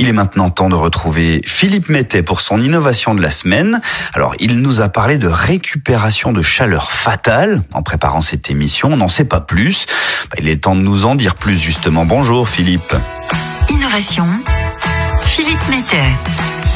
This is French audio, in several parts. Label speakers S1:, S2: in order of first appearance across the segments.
S1: Il est maintenant temps de retrouver Philippe Mettet pour son innovation de la semaine. Alors, il nous a parlé de récupération de chaleur fatale en préparant cette émission. On n'en sait pas plus. Bah, il est temps de nous en dire plus, justement. Bonjour, Philippe.
S2: Innovation. Philippe Mettet.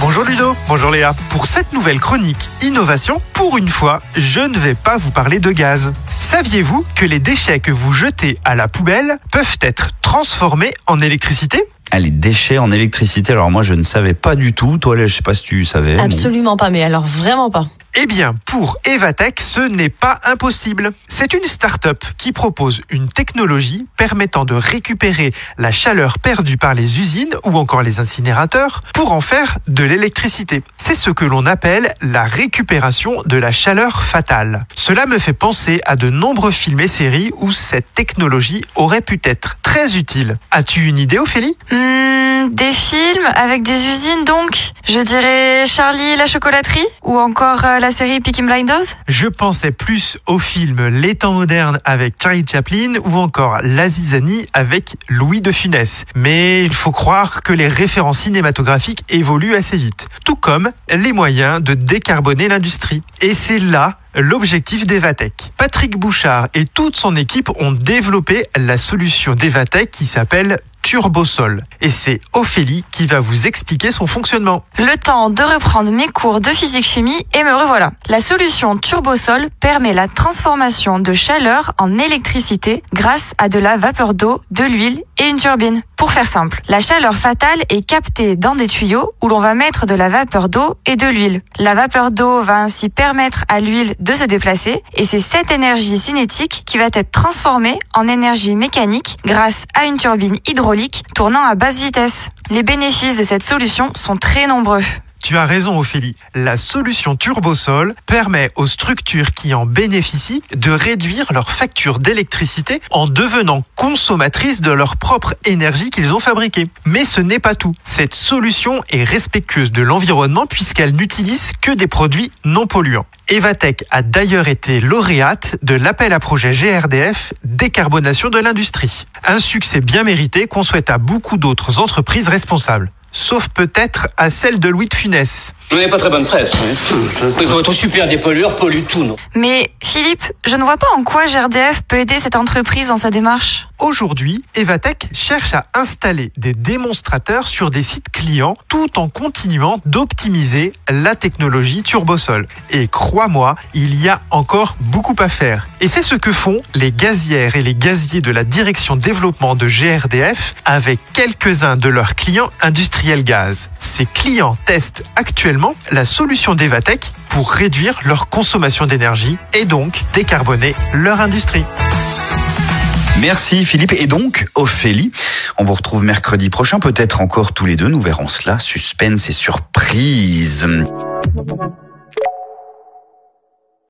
S3: Bonjour Ludo, bonjour Léa. Pour cette nouvelle chronique Innovation, pour une fois, je ne vais pas vous parler de gaz. Saviez-vous que les déchets que vous jetez à la poubelle peuvent être transformés en électricité?
S1: Ah, les déchets en électricité. Alors moi, je ne savais pas du tout. Toi, je sais pas si tu savais.
S4: Absolument pas, mais alors vraiment pas.
S3: Eh bien, pour Evatech, ce n'est pas impossible. C'est une start-up qui propose une technologie permettant de récupérer la chaleur perdue par les usines ou encore les incinérateurs pour en faire de l'électricité. C'est ce que l'on appelle la récupération de la chaleur fatale. Cela me fait penser à de nombreux films et séries où cette technologie aurait pu être très utile. As-tu une idée, Ophélie?
S5: Hmm, des films avec des usines donc Je dirais Charlie et la chocolaterie ou encore euh, la série Peaky Blinders
S3: Je pensais plus au film Les temps modernes avec Charlie Chaplin ou encore La zizanie avec Louis de Funès. Mais il faut croire que les références cinématographiques évoluent assez vite, tout comme les moyens de décarboner l'industrie. Et c'est là l'objectif d'Evatech. Patrick Bouchard et toute son équipe ont développé la solution d'Evatech qui s'appelle Turbosol. Et c'est Ophélie qui va vous expliquer son fonctionnement.
S5: Le temps de reprendre mes cours de physique-chimie et me revoilà. La solution Turbosol permet la transformation de chaleur en électricité grâce à de la vapeur d'eau, de l'huile et une turbine. Pour faire simple, la chaleur fatale est captée dans des tuyaux où l'on va mettre de la vapeur d'eau et de l'huile. La vapeur d'eau va ainsi permettre à l'huile de se déplacer et c'est cette énergie cinétique qui va être transformée en énergie mécanique grâce à une turbine hydraulique tournant à basse vitesse. Les bénéfices de cette solution sont très nombreux.
S3: Tu as raison Ophélie, la solution Turbosol permet aux structures qui en bénéficient de réduire leur facture d'électricité en devenant consommatrices de leur propre énergie qu'ils ont fabriquée. Mais ce n'est pas tout. Cette solution est respectueuse de l'environnement puisqu'elle n'utilise que des produits non polluants. Evatech a d'ailleurs été lauréate de l'appel à projet GRDF Décarbonation de l'industrie. Un succès bien mérité qu'on souhaite à beaucoup d'autres entreprises responsables sauf peut-être à celle de Louis de Funès.
S6: Vous n'avez pas très bonne presse. Hein. Votre super dépollueur pollue tout, non
S5: Mais Philippe, je ne vois pas en quoi GRDF peut aider cette entreprise dans sa démarche.
S3: Aujourd'hui, Evatech cherche à installer des démonstrateurs sur des sites clients tout en continuant d'optimiser la technologie Turbosol. Et crois-moi, il y a encore beaucoup à faire. Et c'est ce que font les gazières et les gaziers de la direction développement de GRDF avec quelques-uns de leurs clients industriels gaz. Ces clients testent actuellement la solution d'Evatech pour réduire leur consommation d'énergie et donc décarboner leur industrie.
S1: Merci Philippe. Et donc, Ophélie, on vous retrouve mercredi prochain, peut-être encore tous les deux, nous verrons cela. Suspense et surprise.